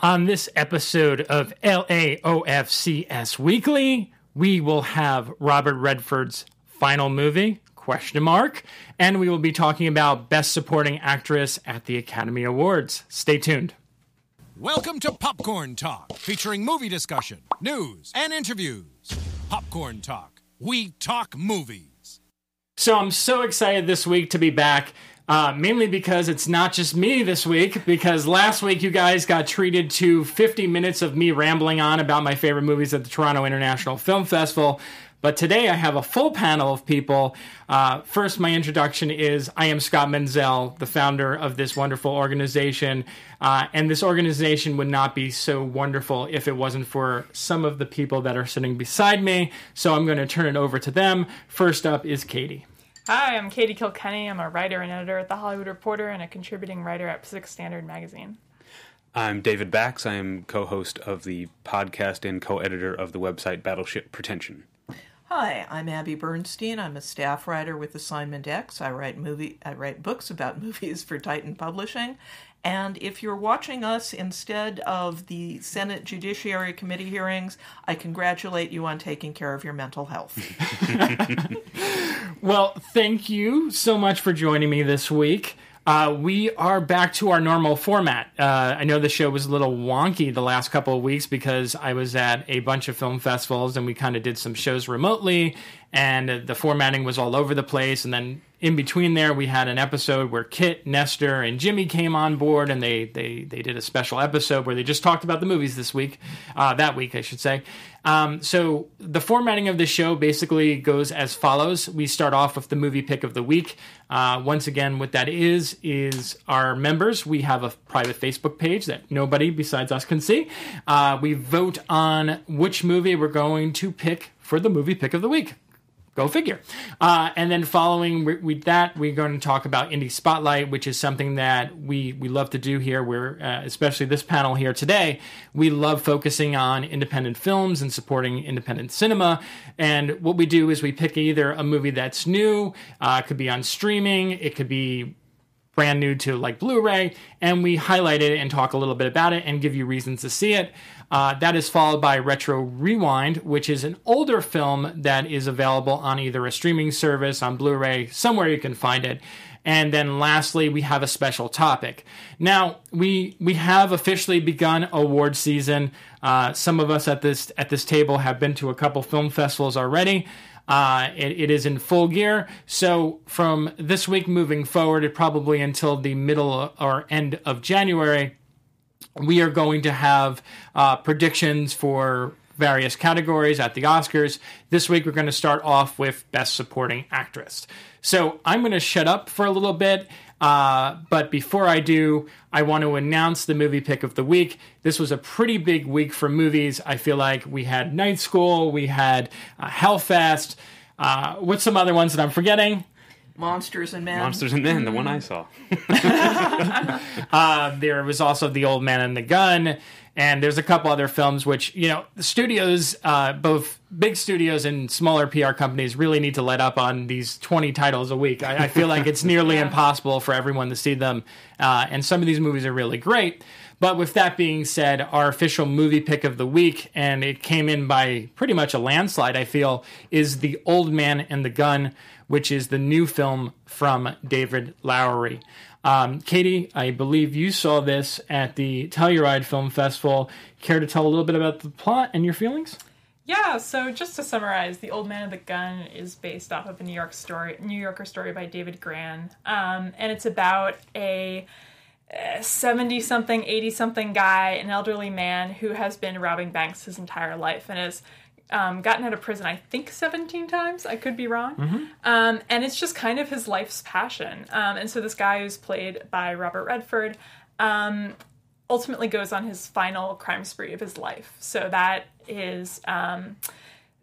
On this episode of LAOFCS Weekly, we will have Robert Redford's final movie, question mark, and we will be talking about Best Supporting Actress at the Academy Awards. Stay tuned. Welcome to Popcorn Talk, featuring movie discussion, news, and interviews. Popcorn Talk. We talk movies. So I'm so excited this week to be back. Uh, mainly because it's not just me this week, because last week you guys got treated to 50 minutes of me rambling on about my favorite movies at the Toronto International Film Festival. But today I have a full panel of people. Uh, first, my introduction is I am Scott Menzel, the founder of this wonderful organization. Uh, and this organization would not be so wonderful if it wasn't for some of the people that are sitting beside me. So I'm going to turn it over to them. First up is Katie. Hi, I'm Katie Kilkenny. I'm a writer and editor at The Hollywood Reporter and a contributing writer at Pacific Standard Magazine. I'm David Bax. I am co host of the podcast and co editor of the website Battleship Pretension. Hi, I'm Abbie Bernstein. I'm a staff writer with Assignment X. I write movie I write books about movies for Titan Publishing. And if you're watching us instead of the Senate Judiciary Committee hearings, I congratulate you on taking care of your mental health. Well, thank you so much for joining me this week. Uh, we are back to our normal format. Uh, I know the show was a little wonky the last couple of weeks because I was at a bunch of film festivals and we kind of did some shows remotely, and the formatting was all over the place. And then in between there, we had an episode where Kit, Nestor, and Jimmy came on board, and they they they did a special episode where they just talked about the movies this week, uh, that week, I should say. Um, so the formatting of the show basically goes as follows: We start off with the movie pick of the week. Uh, once again, what that is is our members. We have a private Facebook page that nobody besides us can see. Uh, we vote on which movie we're going to pick for the movie pick of the week. Go figure. Uh, and then following with that, we're going to talk about Indie Spotlight, which is something that we we love to do here. We're uh, especially this panel here today. We love focusing on independent films and supporting independent cinema. And what we do is we pick either a movie that's new, uh, it could be on streaming, it could be brand new to like Blu-ray, and we highlight it and talk a little bit about it and give you reasons to see it. Uh, that is followed by Retro Rewind, which is an older film that is available on either a streaming service, on Blu-ray, somewhere you can find it. And then lastly, we have a special topic. Now we we have officially begun award season. Uh, some of us at this at this table have been to a couple film festivals already. Uh, it, it is in full gear. So from this week moving forward, probably until the middle or end of January, we are going to have uh, predictions for various categories at the Oscars. This week, we're going to start off with Best Supporting Actress. So I'm going to shut up for a little bit. Uh, but before I do, I want to announce the movie pick of the week. This was a pretty big week for movies. I feel like we had Night School, we had uh, Hellfest. Uh, what's some other ones that I'm forgetting? Monsters and Men. Monsters and Men, the one I saw. Uh, there was also The Old Man and the Gun, and there's a couple other films which you know the studios, uh, both big studios and smaller PR companies, really need to let up on these 20 titles a week. I, I feel like it's nearly impossible for everyone to see them, uh, and some of these movies are really great. But with that being said, our official movie pick of the week, and it came in by pretty much a landslide, I feel, is The Old Man and the Gun, which is the new film from David Lowery. Um, Katie, I believe you saw this at the Telluride Film Festival. Care to tell a little bit about the plot and your feelings? Yeah, so just to summarize, The Old Man of the Gun is based off of a New York story, New Yorker story by David Grann, um, and it's about a 70 something, 80 something guy, an elderly man who has been robbing banks his entire life and has um, gotten out of prison, I think, 17 times. I could be wrong. Um, and it's just kind of his life's passion. Um, and so this guy who's played by Robert Redford um, ultimately goes on his final crime spree of his life. So that is um,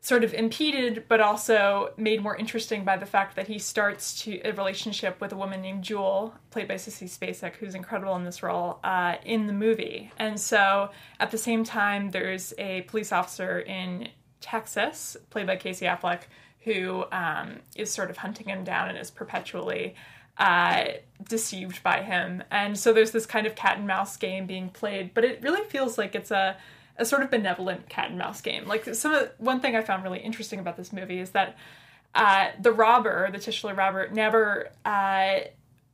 sort of impeded, but also made more interesting by the fact that he starts to a relationship with a woman named Jewel, played by Sissy Spacek, who's incredible in this role uh, in the movie. And so at the same time, there's a police officer in Texas, played by Casey Affleck, who um, is sort of hunting him down and is perpetually uh, deceived by him. And so there's this kind of cat and mouse game being played, but it really feels like it's a a sort of benevolent cat and mouse game. Like some of one thing I found really interesting about this movie is that uh, the robber, the titular robber, never uh,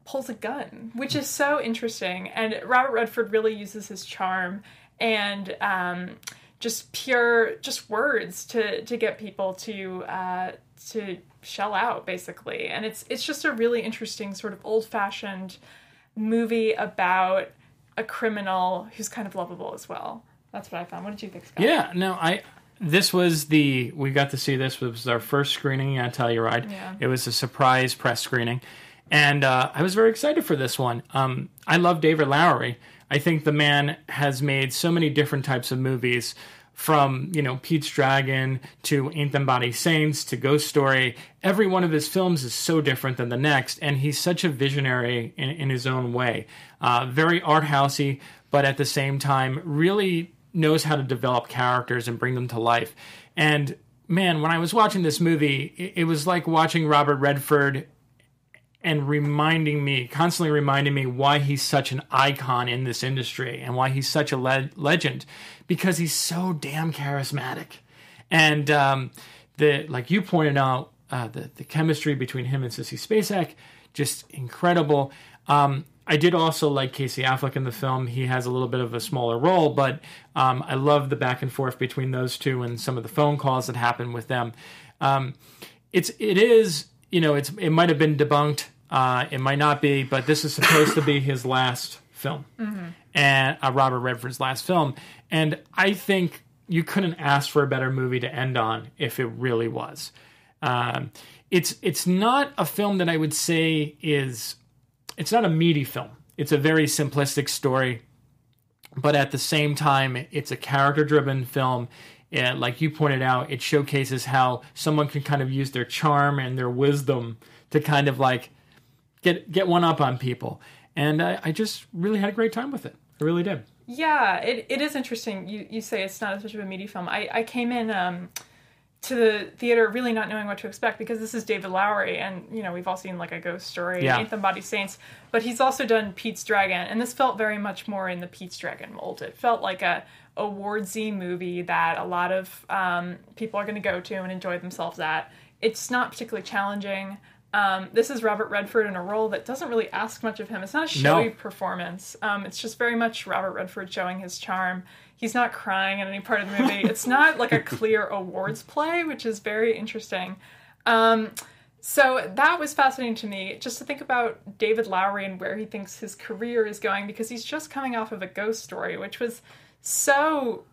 pulls a gun, which is so interesting. And Robert Redford really uses his charm and um, just pure just words to to get people to uh, to shell out basically. And it's it's just a really interesting sort of old fashioned movie about a criminal who's kind of lovable as well. That's what I found. What did you think, Scott? Yeah, no, I. This was the we got to see this. Was our first screening at Telluride. Yeah. It was a surprise press screening, and uh, I was very excited for this one. Um, I love David Lowery. I think the man has made so many different types of movies, from you know Pete's Dragon to Ain't Them Body Saints to Ghost Story. Every one of his films is so different than the next, and he's such a visionary in, in his own way. Uh, very art housey, but at the same time, really knows how to develop characters and bring them to life. And man, when I was watching this movie, it, it was like watching Robert Redford and reminding me, constantly reminding me why he's such an icon in this industry and why he's such a le- legend because he's so damn charismatic. And um, the like you pointed out, uh, the the chemistry between him and Sissy Spacek, just incredible. Um, I did also like Casey Affleck in the film. He has a little bit of a smaller role, but um, I love the back and forth between those two and some of the phone calls that happen with them. Um, it's it is you know it's it might have been debunked, uh, it might not be, but this is supposed to be his last film and uh, Robert Redford's last film, and I think you couldn't ask for a better movie to end on if it really was. Um, it's it's not a film that I would say is it's not a meaty film. It's a very simplistic story, but at the same time, it's a character driven film. And like you pointed out, it showcases how someone can kind of use their charm and their wisdom to kind of like get get one up on people. And I, I just really had a great time with it. I really did. Yeah, it, it is interesting. You you say it's not as much of a meaty film. I, I came in um, to the theater really not knowing what to expect because this is David Lowery, and you know we've all seen like a Ghost Story, Yeah. Ain't Them Body Saints, but he's also done Pete's Dragon, and this felt very much more in the Pete's Dragon mold. It felt like a awardsy movie that a lot of um, people are going to go to and enjoy themselves at. It's not particularly challenging. Um, this is Robert Redford in a role that doesn't really ask much of him. It's not a showy No. performance. Um, it's just very much Robert Redford showing his charm. He's not crying in any part of the movie. it's not like a clear awards play, which is very interesting. Um, so that was fascinating to me, just to think about David Lowery and where he thinks his career is going, because he's just coming off of a ghost story, which was so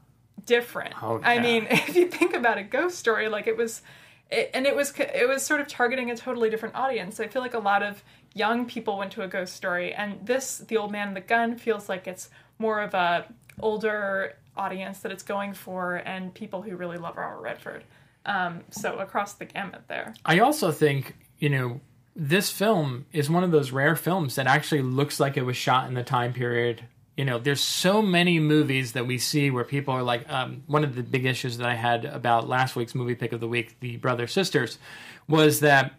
different. Oh, I mean, if you think about a ghost story, like it was, it, and it was it was sort of targeting a totally different audience. I feel like a lot of young people went to a ghost story, and this, The Old Man and the Gun, feels like it's more of a older audience that it's going for, and people who really love Robert Redford. Um, so across the gamut there. I also think, you know, this film is one of those rare films that actually looks like it was shot in the time period. You know, there's so many movies that we see where people are like, um, one of the big issues that I had about last week's movie pick of the week, The Brother Sisters, was that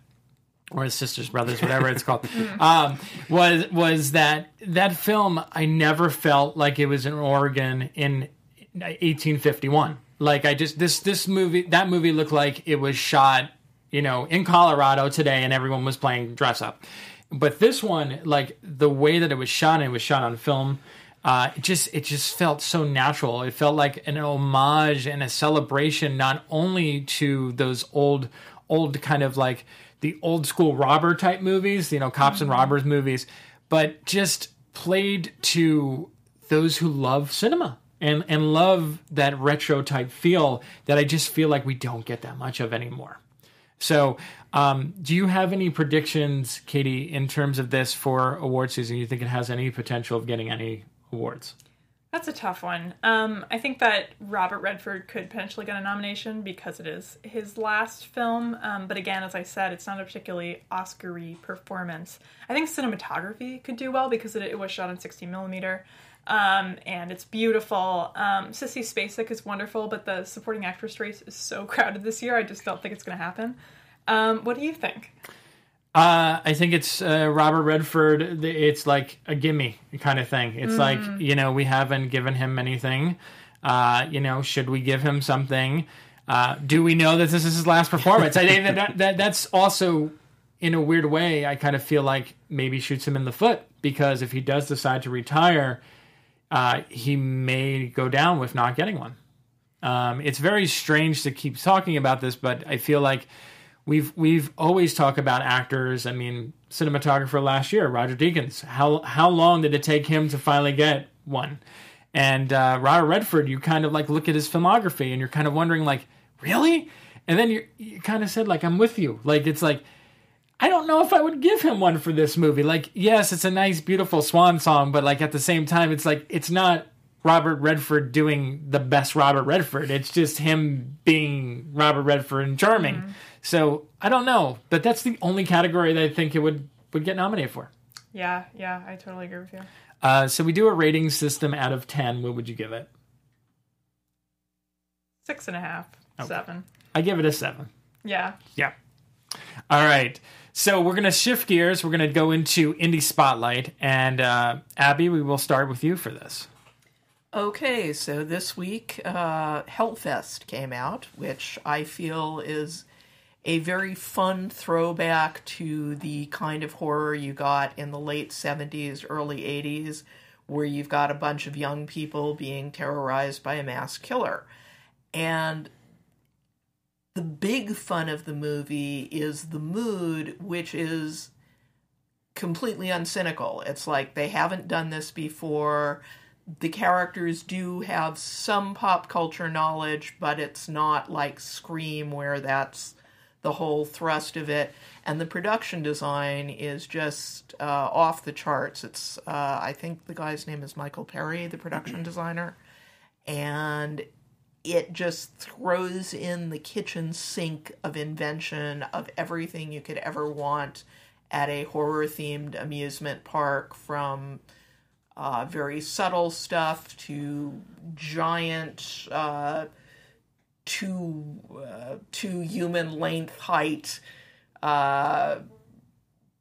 or sisters, brothers, whatever it's called, um, was was that that film I never felt like it was in Oregon in 1851. Like I just this this movie that movie looked like it was shot, you know, in Colorado today, and everyone was playing dress up. But this one, like the way that it was shot, and it was shot on film. Uh, it just it just felt so natural. It felt like an homage and a celebration, not only to those old old kind of like the old school robber type movies, you know, cops and robbers movies, but just played to those who love cinema and and love that retro type feel that I just feel like we don't get that much of anymore. So, um, do you have any predictions, Katie, in terms of this for award season? You think it has any potential of getting any awards? That's a tough one. Um, I think that Robert Redford could potentially get a nomination because it is his last film. Um, but again, as I said, it's not a particularly Oscar-y performance. I think cinematography could do well because it, it was shot on 60 millimeter. Um, and it's beautiful. Um, Sissy Spacek is wonderful, but the supporting actress race is so crowded this year. I just don't think it's going to happen. Um, what do you think? Uh, I think it's uh, Robert Redford. It's like a gimme kind of thing. It's like you know we haven't given him anything. Uh, you know, should we give him something? Uh, do we know that this is his last performance? I think that, that, that that's also in a weird way. I kind of feel like maybe shoots him in the foot because if he does decide to retire, uh, he may go down with not getting one. Um, it's very strange to keep talking about this, but I feel like we've we've always talked about actors. I mean, cinematographer last year, Roger Deakins. How how long did it take him to finally get one? And uh, Robert Redford, you kind of like look at his filmography, and you're kind of wondering, like, really? And then you you kind of said, like, I'm with you. Like, it's like. I don't know if I would give him one for this movie. Like, yes, it's a nice, beautiful swan song, but like at the same time, it's like it's not Robert Redford doing the best Robert Redford. It's just him being Robert Redford and charming. So I don't know, but that's the only category that I think it would would get nominated for. Yeah, yeah, I totally agree with you. Uh, so we do a rating system out of ten. What would you give it? Six and a half, seven. I give it a seven. Yeah. Yeah. All right. So we're gonna shift gears. We're gonna go into indie spotlight, and uh, Abbie, we will start with you for this. Okay, so this week, uh, Hellfest came out, which I feel is a very fun throwback to the kind of horror you got in the late 70s, early 80s, where you've got a bunch of young people being terrorized by a mass killer. And the big fun of the movie is the mood, which is completely uncynical. It's like they haven't done this before. The characters do have some pop culture knowledge, but it's not like Scream, where that's the whole thrust of it. And the production design is just uh, off the charts. It's, uh, I think the guy's name is Michael Perry, the production designer. And it just throws in the kitchen sink of invention of everything you could ever want at a horror themed amusement park from uh, very subtle stuff to giant uh, two uh, two human length height uh,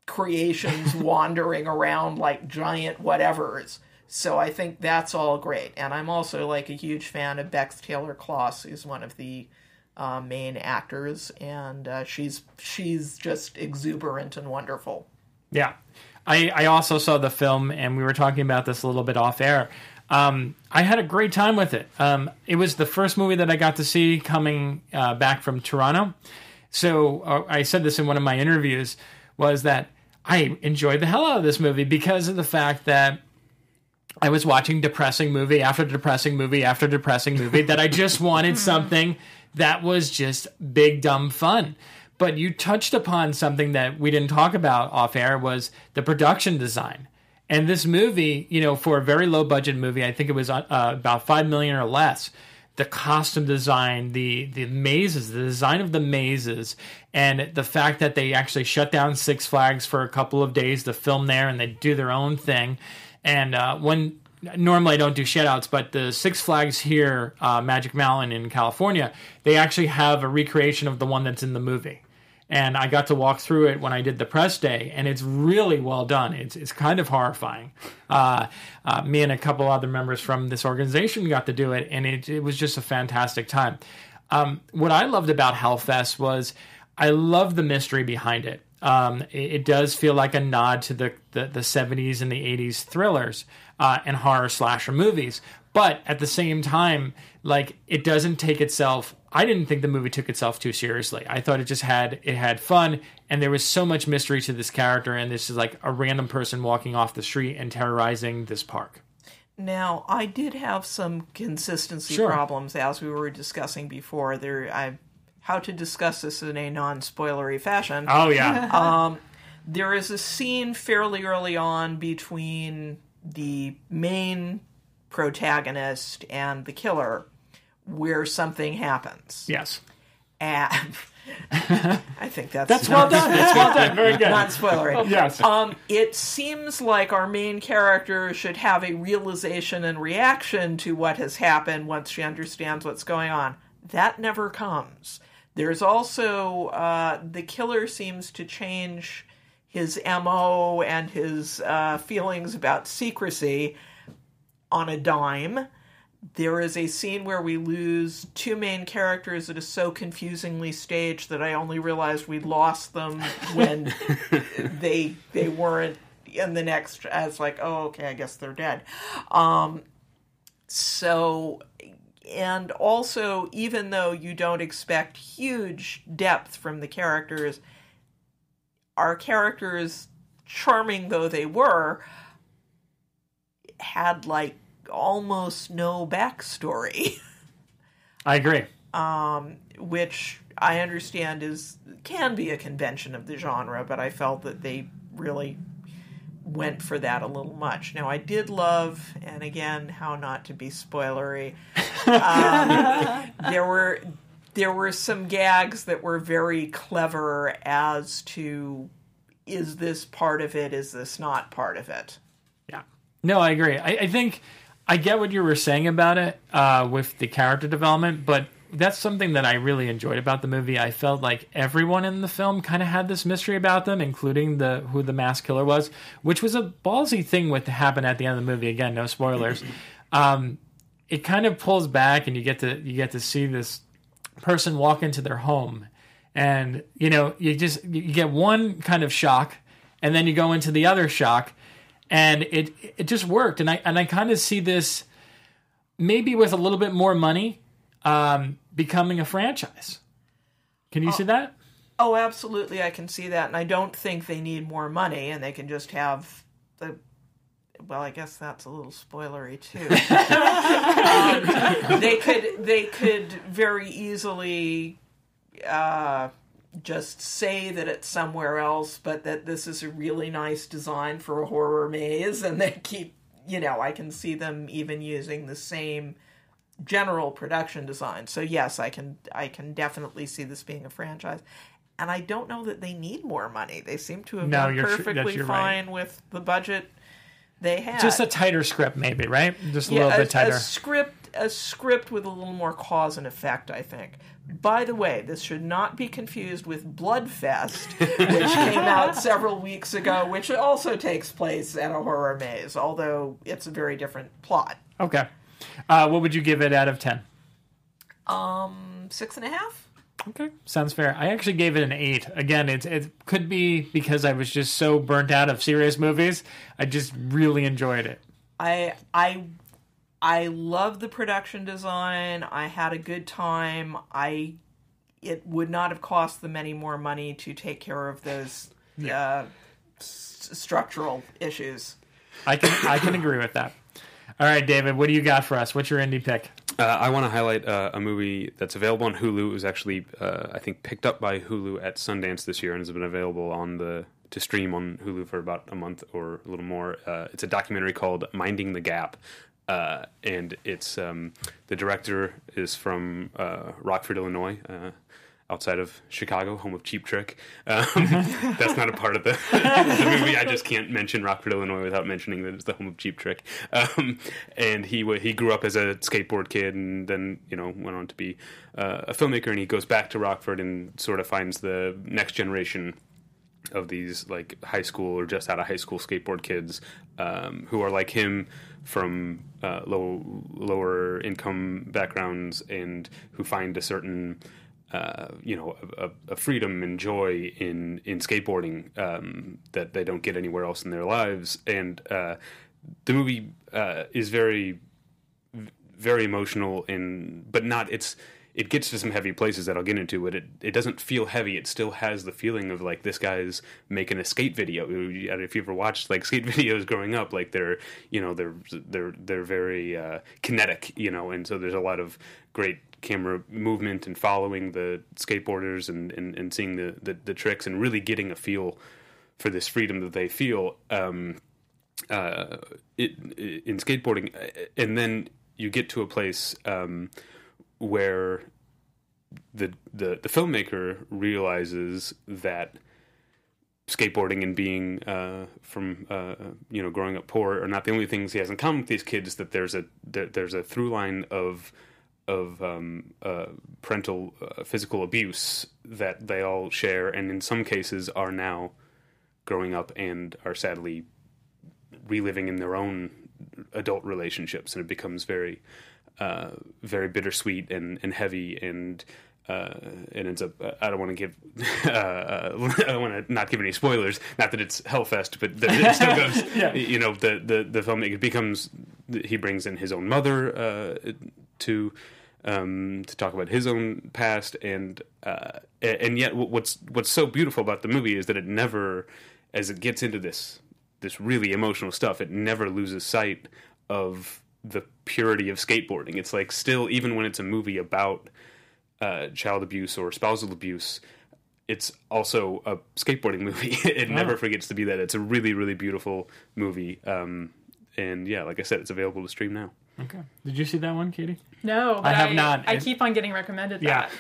creations wandering around like giant whatevers. So I think that's all great, and I'm also like a huge fan of Bex Taylor Klaus, who's one of the uh, main actors, and uh, she's she's just exuberant and wonderful. Yeah. I, I also saw the film, and we were talking about this a little bit off air. Um, I had a great time with it. Um, it was the first movie that I got to see coming uh, back from Toronto. So uh, I said this in one of my interviews was that I enjoyed the hell out of this movie because of the fact that I was watching depressing movie after depressing movie after depressing movie that I just wanted something that was just big dumb fun. But you touched upon something that we didn't talk about off air was the production design. And this movie, you know, for a very low budget movie, I think it was uh, about 5 million or less. The costume design, the the mazes, the design of the mazes, and the fact that they actually shut down Six Flags for a couple of days to film there, and they do their own thing. And uh, when normally I don't do shoutouts, but the Six Flags here, uh, Magic Mountain in California, they actually have a recreation of the one that's in the movie. And I got to walk through it when I did the press day, and it's really well done. It's it's kind of horrifying. Uh, uh, me and a couple other members from this organization got to do it, and it, it was just a fantastic time. Um, what I loved about Hellfest was I love the mystery behind it. Um, it, it does feel like a nod to the, the, the 70s and the 80s thrillers uh, and horror slasher movies. But at the same time, like it doesn't take itself. I didn't think the movie took itself too seriously. I thought it just had it had fun, and there was so much mystery to this character. And this is like a random person walking off the street and terrorizing this park. Now, I did have some consistency Sure. problems as we were discussing before. There, I how to discuss this in a non-spoilery fashion. Oh yeah, um, there is a scene fairly early on between the main protagonist and the killer where something happens. yes. And I think that's That's well done. That's well done. Very good. not spoilery. Yes. Um, it seems like our main character should have a realization and reaction to what has happened once she understands what's going on. That never comes. There's also uh, the killer seems to change his mo and his uh, feelings about secrecy on a dime. There is a scene where we lose two main characters that is so confusingly staged that I only realized we'd lost them when they they weren't in the next as like oh okay I guess they're dead. Um, so and also even though you don't expect huge depth from the characters, our characters, charming though they were, had like almost no backstory, I agree. which I understand is can be a convention of the genre, but I felt that they really went for that a little much. Now I did love, and again, how not to be spoilery. Um, there were there were some gags that were very clever as to is this part of it, is this not part of it. Yeah. No, I agree. I, I think I get what you were saying about it uh, with the character development, but that's something that I really enjoyed about the movie. I felt like everyone in the film kind of had this mystery about them, including the who the mass killer was, which was a ballsy thing with to happen at the end of the movie. Again, no spoilers. um, it kind of pulls back, and you get to you get to see this person walk into their home, and you know you just you get one kind of shock, and then you go into the other shock, and it it just worked. And I and I kind of see this maybe with a little bit more money um, becoming a franchise. Can you see that? Oh, absolutely, I can see that, and I don't think they need more money, and they can just have the. Well, I guess that's a little spoilery too. um, they could they could very easily uh, just say that it's somewhere else, but that this is a really nice design for a horror maze, and they keep you know I can see them even using the same general production design. So yes, I can I can definitely see this being a franchise. And I don't know that they need more money. They seem to have No, tr- perfectly you're right. fine with the budget they had. Just a tighter script, maybe, right? Just a Yeah, little a, bit tighter. a script a script with a little more cause and effect, I think. By the way, this should not be confused with Bloodfest, which came out several weeks ago, which also takes place at a horror maze, although it's a very different plot. okay. Uh, what would you give it out of 10? Six and a half? Okay, sounds fair. I actually gave it an eight. Again, it it could be because I was just so burnt out of serious movies. I just really enjoyed it. I I I love the production design. I had a good time. I it would not have cost them any more money to take care of those uh, s- structural issues. I can I can agree with that. All right, David, what do you got for us? What's your indie pick? Uh, I want to highlight uh, a movie that's available on Hulu. It was actually, uh, I think, picked up by Hulu at Sundance this year and has been available on the to stream on Hulu for about a month or a little more. Uh, it's a documentary called "Minding the Gap," uh, and it's um, the director is from uh, Rockford, Illinois. Uh, Outside of Chicago, home of Cheap Trick. Um, that's not a part of the, the movie. I just can't mention Rockford, Illinois, without mentioning that it's the home of Cheap Trick. Um, and he he grew up as a skateboard kid, and then you know went on to be uh, a filmmaker. And he goes back to Rockford and sort of finds the next generation of these like high school or just out of high school skateboard kids um, who are like him from uh, low lower income backgrounds and who find a certain uh, you know a, a freedom and joy in in skateboarding um, that they don't get anywhere else in their lives. And uh, the movie uh, is very very emotional and but not it's it gets to some heavy places that I'll get into but it it doesn't feel heavy. It still has the feeling of like this guy's making a skate video. If you ever watched like skate videos growing up like they're you know they're they're they're very uh, kinetic you know and so there's a lot of great camera movement and following the skateboarders and and, and seeing the, the the tricks and really getting a feel for this freedom that they feel. Um uh, it, in skateboarding, and then you get to a place um, where the, the the filmmaker realizes that skateboarding and being uh, from uh, you know growing up poor are not the only things he has in common with these kids. That there's a there, there's a through line of of um, uh, parental uh, physical abuse that they all share, and in some cases are now growing up and are sadly reliving in their own adult relationships, and it becomes very, uh, very bittersweet and, and heavy, and uh, it ends up. Uh, I don't want to give. Uh, I don't want to not give any spoilers. Not that it's Hellfest, but the, it still goes. Yeah. You know, the the the filmmaker becomes. He brings in his own mother uh, to. Um, to talk about his own past, and uh, and yet, what's what's so beautiful about the movie is that it never, as it gets into this this really emotional stuff, it never loses sight of the purity of skateboarding. It's like still, even when it's a movie about uh, child abuse or spousal abuse, it's also a skateboarding movie. it never forgets to be that. It's a really, really beautiful movie. Um, and yeah, like I said, it's available to stream now. Okay. Did you see that one, Katie? No, but I have not. I keep on getting recommended That. Yeah. that.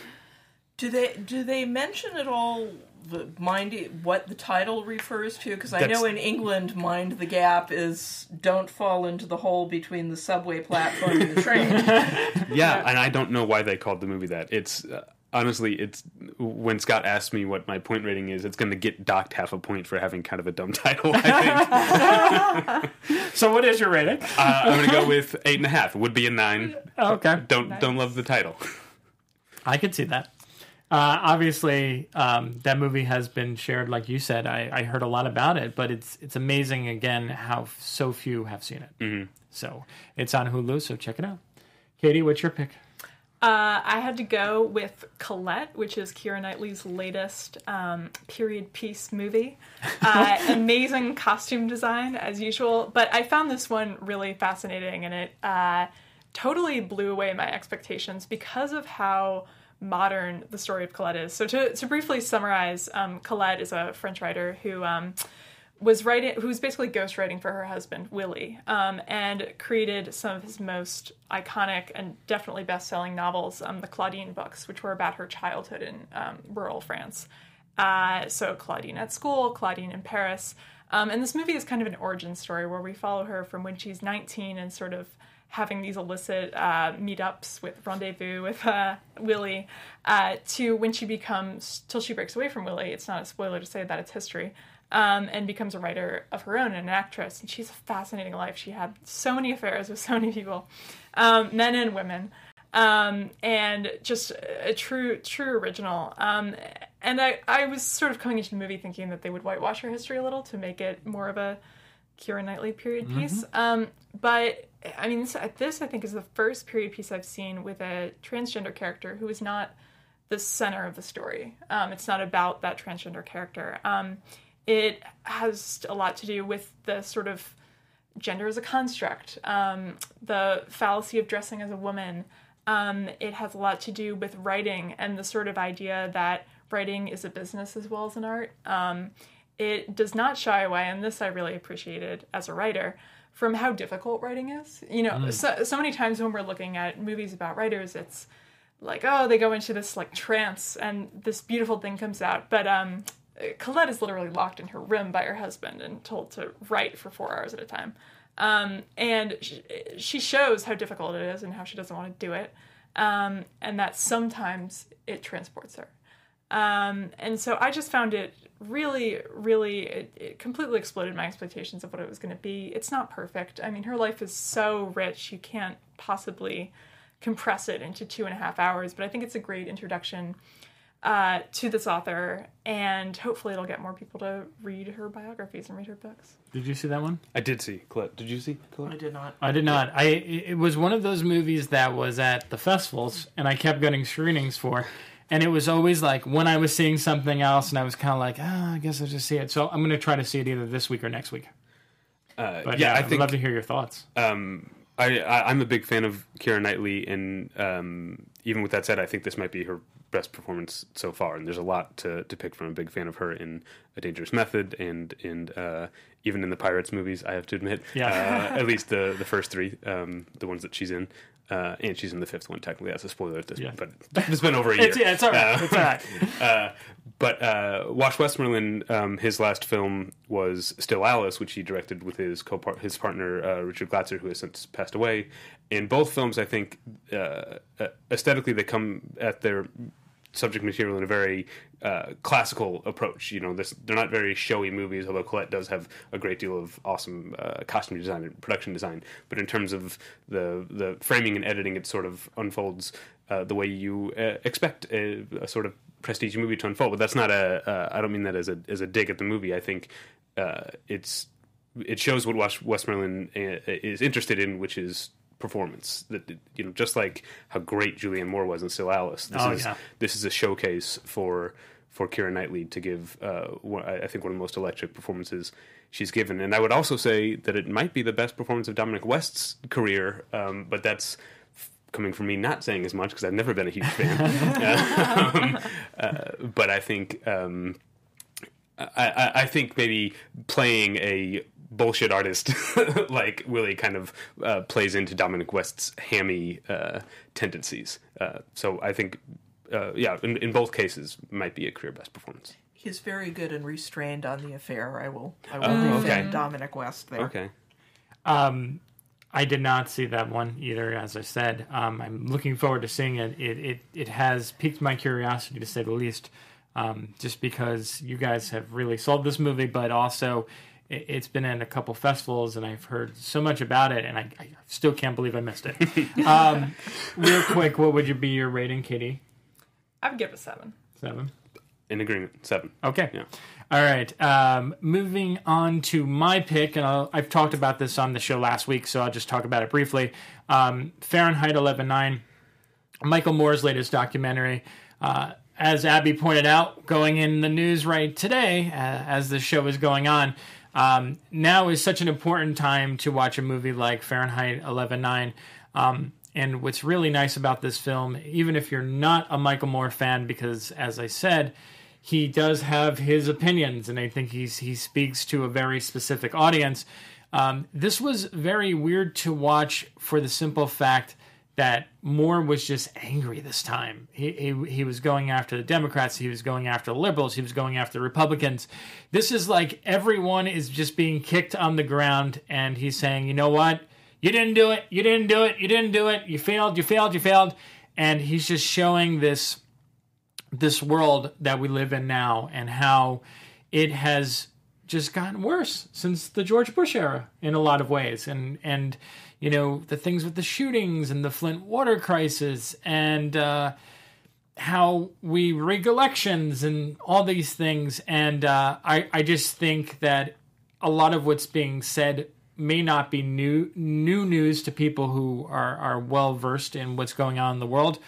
Do they do they mention at all the mind what the title refers to? Because I know in England, "Mind the Gap" is "Don't fall into the hole between the subway platform and the train." Yeah, and I don't know why they called the movie that. It's uh, honestly, it's when Scott asked me what my point rating is, it's going to get docked half a point for having kind of a dumb title. I think So, what is your rating? uh, I'm going to go with eight and a half. It would be a nine. okay. Don't don't love the title. I could see that. Uh, obviously, um, that movie has been shared, like you said. I, I heard a lot about it, but it's it's amazing again how so few have seen it. Mm-hmm. So it's on Hulu, so check it out. Katie, what's your pick? Uh, I had to go with Colette, which is Keira Knightley's latest um, period piece movie. Uh, amazing costume design, as usual, but I found this one really fascinating and it uh, totally blew away my expectations because of how modern the story of Colette is. So, to, to briefly summarize, um, Colette is a French writer who. Um, was writing who's basically ghostwriting for her husband Willy, um, and created some of his most iconic and definitely best-selling novels, um, the Claudine books, which were about her childhood in um, rural France. Uh, so Claudine at school, Claudine in Paris, um, and this movie is kind of an origin story where we follow her from when she's 19 and sort of having these illicit uh, meetups with rendezvous with uh, Willy uh, to when she becomes till she breaks away from Willy. It's not a spoiler to say that it's history. Um, and becomes a writer of her own and an actress. And she's a fascinating life. She had so many affairs with so many people, um, men and women, um, and just a true, true original. Um, and I, I was sort of coming into the movie thinking that they would whitewash her history a little to make it more of a Keira Knightley period piece. Um, but I mean, this, this I think is the first period piece I've seen with a transgender character who is not the center of the story. Um, it's not about that transgender character. Um, it has a lot to do with the sort of gender as a construct, um, the fallacy of dressing as a woman. Um, it has a lot to do with writing and the sort of idea that writing is a business as well as an art. It does not shy away, and this I really appreciated as a writer, from how difficult writing is. You know, so, so many times when we're looking at movies about writers, it's like, oh, they go into this like trance and this beautiful thing comes out. But um, Colette is literally locked in her room by her husband and told to write for four hours at a time. Um, and she, she shows how difficult it is and how she doesn't want to do it. Um, and that sometimes it transports her. Um, and so I just found it really, really, it, it completely exploded my expectations of what it was going to be. It's not perfect. I mean, her life is so rich, you can't possibly compress it into two and a half hours, but I think it's a great introduction uh, to this author, and hopefully it'll get more people to read her biographies and read her books. Did you see that one? I did see Colette. Did you see clip? I did not. I did not. I it was one of those movies that was at the festivals, and I kept getting screenings for. And it was always like when I was seeing something else, and I was kind of like, ah, I guess I'll just see it. So I'm going to try to see it either this week or next week. Uh, But yeah, yeah, I I'd think love to hear your thoughts. um, I, I I'm a big fan of Keira Knightley, and um, even with that said, I think this might be her best performance so far. And there's a lot to, to pick from. I'm a big fan of her in A Dangerous Method, and and uh, even in the Pirates movies. I have to admit, Yeah. uh, at least the the first three, um, the ones that she's in. Uh, and she's in the fifth one. Technically, that's a spoiler at this Yeah. point, but it's been over a year. It's, yeah, it's all right. Uh, it's all right. uh, but uh, Wash Westmoreland, um, his last film was Still Alice, which he directed with his co his partner uh, Richard Glatzer, who has since passed away. In both films, I think uh, uh, aesthetically they come at their subject material in a very uh, classical approach. You know, this, they're not very showy movies, although Colette does have a great deal of awesome uh, costume design and production design. But in terms of the the framing and editing, it sort of unfolds uh, the way you uh, expect a, a, sort of prestige movie to unfold. But that's not a. Uh, I don't mean that as a as a dig at the movie. I think uh, it's it shows what Wes, Westmoreland is interested in, which is performance. That you know, just like how great Julianne Moore was in Still Alice. This Oh, is yeah. this is a showcase for for Keira Knightley to give. Uh, one, I think one of the most electric performances she's given, and I would also say that it might be the best performance of Dominic West's career. Um, but that's coming from me not saying as much because I've never been a huge fan. um, uh, but I think. Um, I, I, I think maybe playing a bullshit artist like Willy kind of uh, plays into Dominic West's hammy uh, tendencies. Uh, so I think, uh, yeah, in, in both cases, might be a career best performance. He's very good and restrained on the affair. I will. I will Oh, defend okay. Dominic West there. Okay. Um, I did not see that one either. As I said, um, I'm looking forward to seeing it. It it it has piqued my curiosity to say the least. Um, just because you guys have really sold this movie, but also it, it's been in a couple festivals, and I've heard so much about it, and I, I still can't believe I missed it. um, real quick, what would you be your rating, Katie? I would give it a seven. Seven. In agreement. Seven. Okay. Yeah. All right. Um, moving on to my pick, and I'll, I've talked about this on the show last week, so I'll just talk about it briefly. Um, Fahrenheit 11.9, Michael Moore's latest documentary. Uh, as Abbie pointed out, going in the news right today, uh, as the show is going on, um, now is such an important time to watch a movie like Fahrenheit 11.9. Um, and what's really nice about this film, even if you're not a Michael Moore fan, because as I said, he does have his opinions, and I think he's he speaks to a very specific audience. Um, this was very weird to watch for the simple fact that Moore was just angry this time. He, he he was going after the Democrats, he was going after the liberals, he was going after Republicans. This is like everyone is just being kicked on the ground, and he's saying, you know what? You didn't do it. You didn't do it. You didn't do it. You failed. You failed. You failed. And he's just showing this this world that we live in now and how it has just gotten worse since the George Bush era in a lot of ways and and you know the things with the shootings and the Flint water crisis and uh, how we rig elections and all these things. And uh, I I just think that a lot of what's being said may not be new new news to people who are are well versed in what's going on in the world.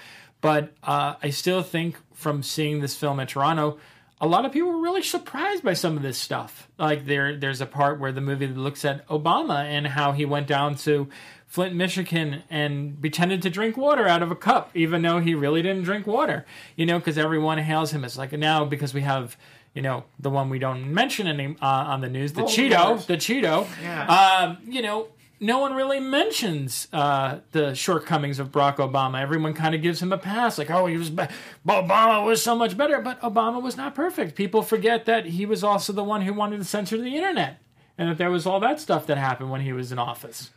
But uh, I still think from seeing this film at Toronto, a lot of people were really surprised by some of this stuff. Like there, there's a part where the movie looks at Obama and how he went down to Flint, Michigan, and pretended to drink water out of a cup, even though he really didn't drink water. You know, because everyone hails him as like now because we have. You know the one we don't mention any uh, on the news, the Cheeto, the Cheeto. Um, you know, no one really mentions uh, the shortcomings of Barack Obama. Everyone kind of gives him a pass, like, "Oh, he was, be- Obama was so much better." But Obama was not perfect. People forget that he was also the one who wanted to censor the internet, and that there was all that stuff that happened when he was in office.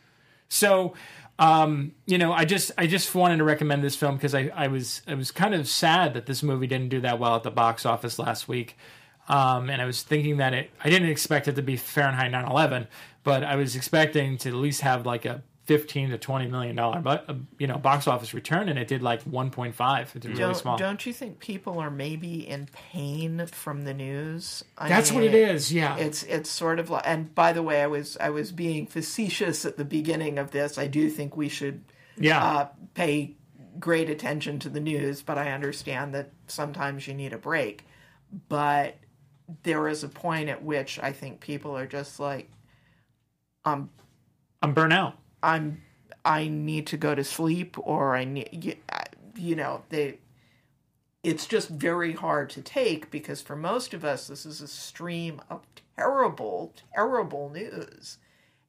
So, um, you know, I just I just wanted to recommend this film because I, I was I was kind of sad that this movie didn't do that well at the box office last week. Um, and I was thinking that it I didn't expect it to be Fahrenheit 9/11, but I was expecting to at least have like a 15 to 20 million dollar but uh, you know box office return and it did like 1.5 it's really Don't, small don't you think people are maybe in pain from the news? I that's mean, what it is yeah It's it's sort of like, and by the way, I was I was being facetious at the beginning of this. I do think we should yeah uh, pay great attention to the news, but I understand that sometimes you need a break. But there is a point at which I think people are just like, um, i'm burnt out I'm I need to go to sleep, or I need you, you know they. It's just very hard to take because for most of us, this is a stream of terrible, terrible news,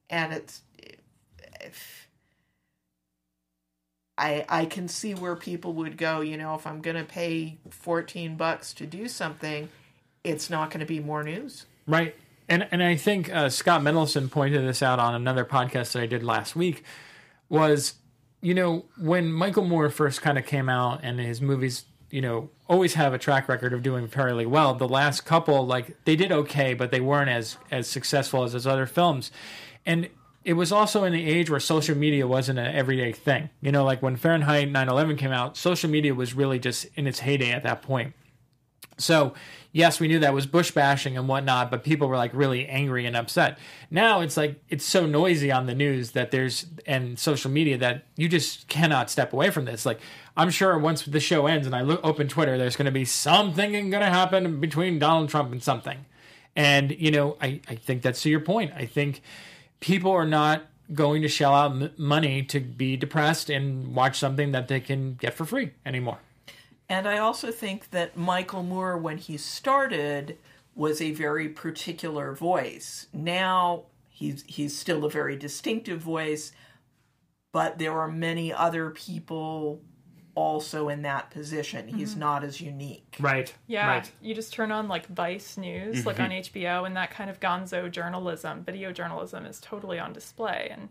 and it's. If, I I can see where people would go. You know, if I'm going to pay fourteen bucks to do something, it's not going to be more news. Right. And and I think uh, Scott Mendelson pointed this out on another podcast that I did last week was, you know, when Michael Moore first kind of came out and his movies, you know, always have a track record of doing fairly well. The last couple, like they did okay, but they weren't as as successful as his other films. And it was also in the age where social media wasn't an everyday thing. You know, like when Fahrenheit 9/11 came out, social media was really just in its heyday at that point. So, yes, we knew that was bush bashing and whatnot, but people were like really angry and upset. Now it's like it's so noisy on the news that there's and social media that you just cannot step away from this. Like, I'm sure once the show ends and I look open Twitter, there's going to be something going to happen between Donald Trump and something. And, you know, I, I think that's to your point. I think people are not going to shell out m- money to be depressed and watch something that they can get for free anymore. And I also think that Michael Moore, when he started, was a very particular voice. Now he's he's still a very distinctive voice, but there are many other people also in that position. He's mm-hmm. not as unique. Right. Yeah, Right. you just turn on like Vice News, like on mm-hmm. HBO, and that kind of gonzo journalism, video journalism, is totally on display. And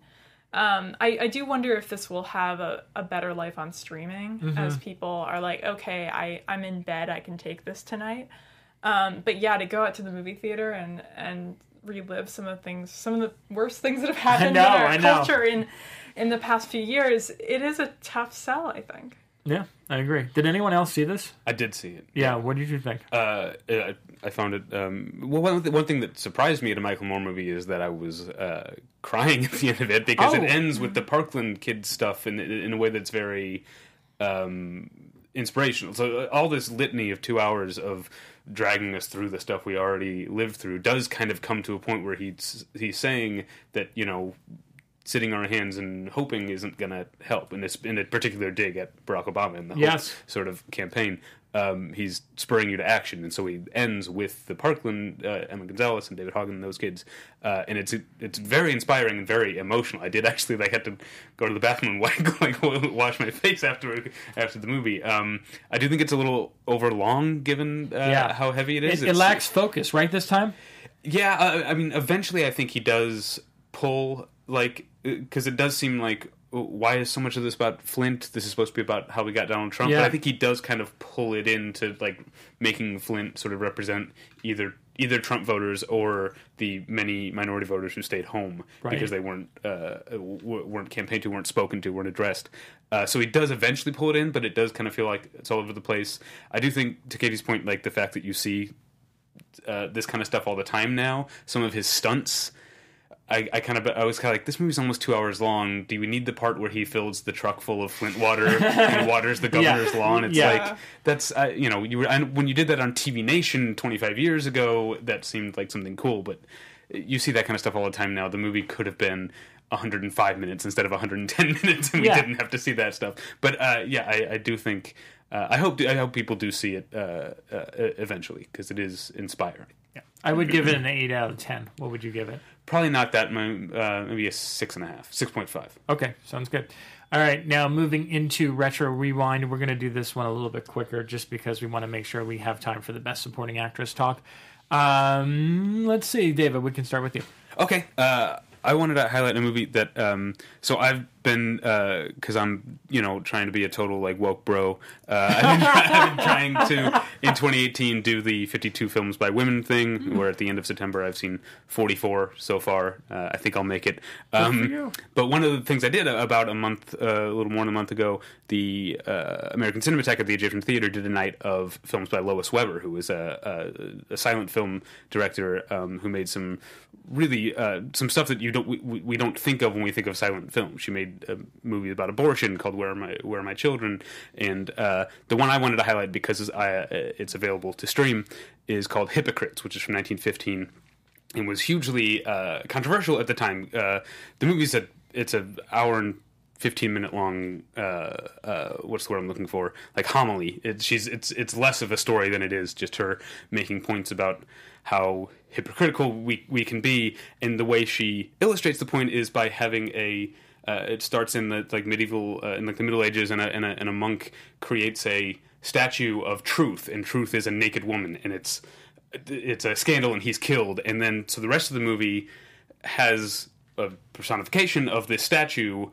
um, I, I do wonder if this will have a, a better life on streaming, as people are like, okay, I I'm in bed, I can take this tonight. Um, but yeah, to go out to the movie theater and and relive some of the things, some of the worst things that have happened know, in our culture in in the past few years, it is a tough sell, I think. Yeah, I agree. Did anyone else see this? I did see it. Yeah. What did you think? Uh, I, I found it. Um, well, one, th- one thing that surprised me at a Michael Moore movie is that I was uh, crying at the end of it because Oh. it ends with the Parkland kids stuff in in a way that's very um, inspirational. So uh, all this litany of two hours of dragging us through the stuff we already lived through does kind of come to a point where he's he's saying that you know sitting on our hands and hoping isn't going to help in this in a particular dig at Barack Obama in the Yes. sort of campaign. Um, he's spurring you to action, and so he ends with the Parkland, uh, Emma Gonzalez, and David Hogan, and those kids, uh, and it's it's very inspiring and very emotional. I did actually like had to go to the bathroom and like, like wash my face after after the movie. Um, I do think it's a little overlong given uh, Yeah. how heavy it is. It, it lacks focus, right? This time. yeah, uh, I mean, eventually, I think he does pull like because it does seem like why is so much of this about Flint? This is supposed to be about how we got Donald Trump, Yeah. but I think he does kind of pull it into like making Flint sort of represent either either Trump voters or the many minority voters who stayed home Right. because they weren't uh, weren't campaigned to, weren't spoken to, weren't addressed. Uh, so he does eventually pull it in, but it does kind of feel like it's all over the place. I do think, to Katie's point, like the fact that you see uh, this kind of stuff all the time now. Some of his stunts, I, I kind of I was kind of like, this movie's almost two hours long. Do we need the part where he fills the truck full of Flint water and waters the governor's lawn? It's Yeah. like that's uh, you know you were and when you did that on TV Nation 25 years ago, that seemed like something cool. But you see that kind of stuff all the time now. The movie could have been. 105 minutes instead of 110 minutes, and we Yeah. didn't have to see that stuff. But uh, yeah, I, I do think uh, I hope I hope people do see it uh, uh, eventually because it is inspiring. I would give it an eight out of ten. What would you give it? Probably not that much. Uh, maybe a six and a half, six point five. Okay, sounds good. All right, now moving into retro rewind, we're going to do this one a little bit quicker, just because we want to make sure we have time for the best supporting actress talk. Um, let's see, David. We can start with you. Okay. Uh, I wanted to highlight a movie that. Um, so I've been because I'm you know trying to be a total like woke bro. Uh, I've, been, I've been trying to in 2018 do the 52 films by women thing. Where at the end of September I've seen 44 so far. Uh, I think I'll make it. Um. But one of the things I did about a month, uh, a little more than a month ago, the uh, American Cinematheque at the Egyptian Theater did a night of films by Lois Weber, who is a, a, a silent film director um, who made some really uh, some stuff that you don't we, we don't think of when we think of silent film. She made a movie about abortion called Where Are My Where Are My Children, and uh, the one I wanted to highlight because I, it's available to stream is called Hypocrites, which is from 1915 and was hugely uh, controversial at the time. Uh, the movie's a it's an hour and fifteen minute long. Uh, uh, what's the word I'm looking for? Like homily. It, she's it's it's less of a story than it is just her making points about how hypocritical we we can be, and the way she illustrates the point is by having a. Uh, it starts in the like medieval uh, in like the Middle Ages, and a, and a and a monk creates a statue of truth, and truth is a naked woman, and it's it's a scandal and he's killed and then so the rest of the movie has a personification of this statue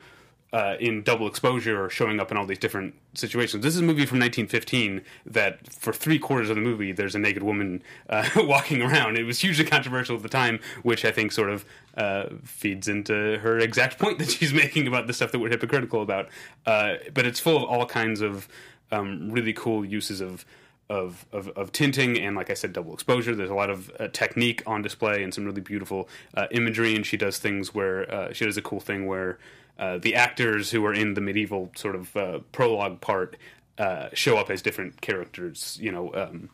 uh, in double exposure or showing up in all these different situations. This is a movie from 1915 that for three quarters of the movie there's a naked woman uh, walking around. It was hugely controversial at the time, which I think sort of uh, feeds into her exact point that she's making about the stuff that we're hypocritical about. Uh, but it's full of all kinds of um, really cool uses of of, of, of, tinting and, like I said, double exposure. There's a lot of uh, technique on display and some really beautiful uh, imagery. And she does things where uh, she does a cool thing where uh, the actors who are in the medieval sort of uh, prologue part uh, show up as different characters. You know, um,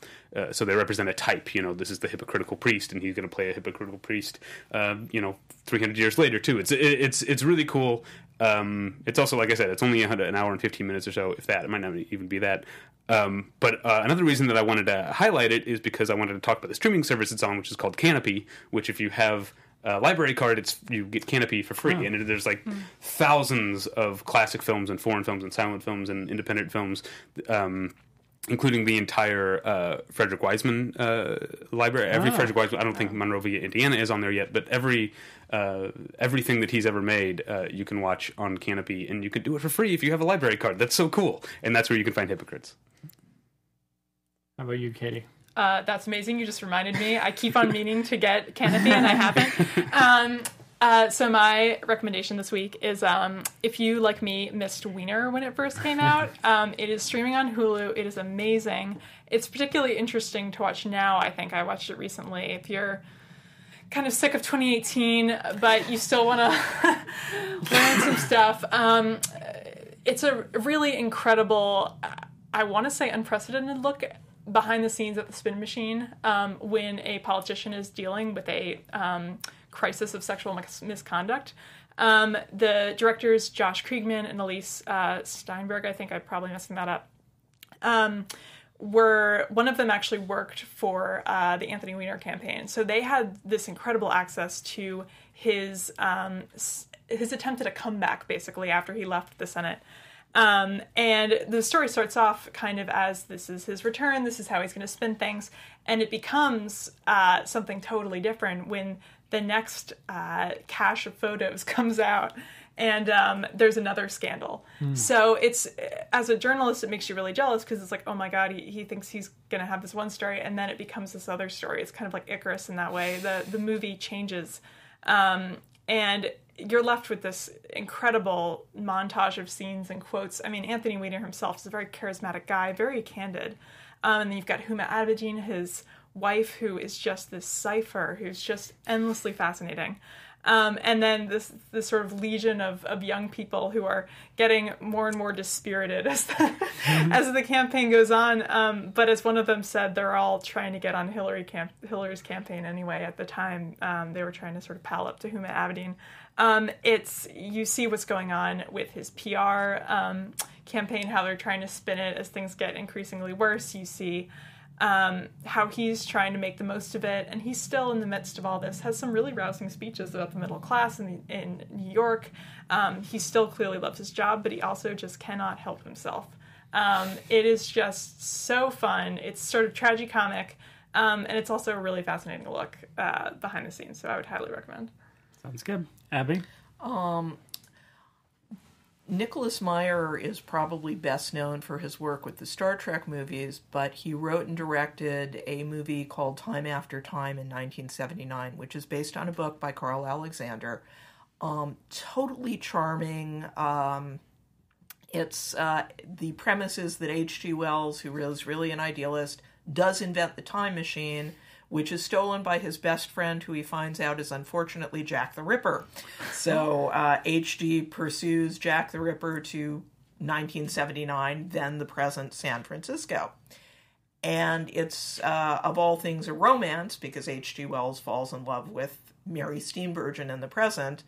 so they represent a type. You know, this is the hypocritical priest, and he's going to play a hypocritical priest. Um, you know, 300 years later too. It's it, it's it's really cool. Um, it's also like I said, it's only an hour and 15 minutes or so, if that. It might not even be that. Um, but uh, another reason that I wanted to highlight it is because I wanted to talk about the streaming service it's on, which is called Canopy. Which, if you have a library card, it's you get Canopy for free, oh. and there's like mm. thousands of classic films and foreign films and silent films and independent films. Um, including the entire uh, Frederick Wiseman uh, library. Every oh. Frederick Wiseman, I don't think Monrovia, Indiana is on there yet, but every uh, everything that he's ever made, uh, you can watch on Canopy, and you can do it for free if you have a library card. That's so cool, and that's where you can find hypocrites. How about you, Katie? Uh, that's amazing. You just reminded me. I keep on meaning to get Canopy and I haven't. Um, uh, so my recommendation this week is um, if you like me missed Weiner when it first came out, um, it is streaming on Hulu. It is amazing. It's particularly interesting to watch now. I think I watched it recently. If you're kind of sick of 2018, but you still want to learn some stuff, um, it's a really incredible. I want to say unprecedented look behind the scenes at the spin machine um, when a politician is dealing with a um, crisis of sexual mis- misconduct. Um, the directors Josh Kriegman and Elyse uh, Steinberg, I think I'm probably messing that up, um, were one of them actually worked for uh, the Anthony Weiner campaign. So they had this incredible access to his um, his attempt at a comeback, basically after he left the Senate. Um, and the story starts off kind of as this is his return, this is how he's going to spin things, and it becomes uh, something totally different when the next uh, cache of photos comes out and um, there's another scandal. Mm. So it's as a journalist, it makes you really jealous because it's like, oh my god, he, he thinks he's gonna have this one story, and then it becomes this other story. It's kind of like Icarus in that way. The the movie changes, um, and you're left with this incredible montage of scenes and quotes. I mean, Anthony Weiner himself is a very charismatic guy, very candid. Um, and then you've got Huma Abedin, his wife, who is just this cipher, who's just endlessly fascinating. Um, and then this this sort of legion of, of young people who are getting more and more dispirited as the, mm-hmm. as the campaign goes on. Um, but as one of them said, they're all trying to get on Hillary camp- Hillary's campaign anyway. At the time, um, they were trying to sort of pal up to Huma Abedin. Um, it's you see what's going on with his PR um, campaign, how they're trying to spin it as things get increasingly worse. You see um, how he's trying to make the most of it, and he's still in the midst of all this. Has some really rousing speeches about the middle class in, in New York. Um, he still clearly loves his job, but he also just cannot help himself. Um, it is just so fun. It's sort of tragicomic, um, and it's also a really fascinating look uh, behind the scenes. So I would highly recommend. Sounds good, Abbie. Um, Nicholas Meyer is probably best known for his work with the Star Trek movies, but he wrote and directed a movie called Time After Time in 1979, which is based on a book by Karl Alexander. Um, totally charming. Um, it's uh, the premise is that H.G. Wells, who is really an idealist, does invent the time machine which is stolen by his best friend, who he finds out is unfortunately Jack the Ripper. So uh, H.G. pursues Jack the Ripper to 1979, then the present San Francisco. And it's, uh, of all things, a romance because H.G. Wells falls in love with Mary Steenburgen in the present.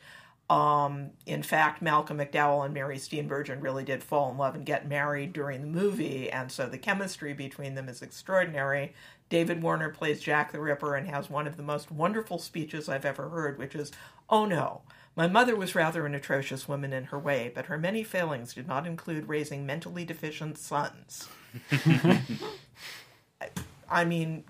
Um, in fact, Malcolm McDowell and Mary Steenburgen really did fall in love and get married during the movie, and so the chemistry between them is extraordinary. David Warner plays Jack the Ripper and has one of the most wonderful speeches I've ever heard, which is, Oh no, my mother was rather an atrocious woman in her way, but her many failings did not include raising mentally deficient sons. I mean,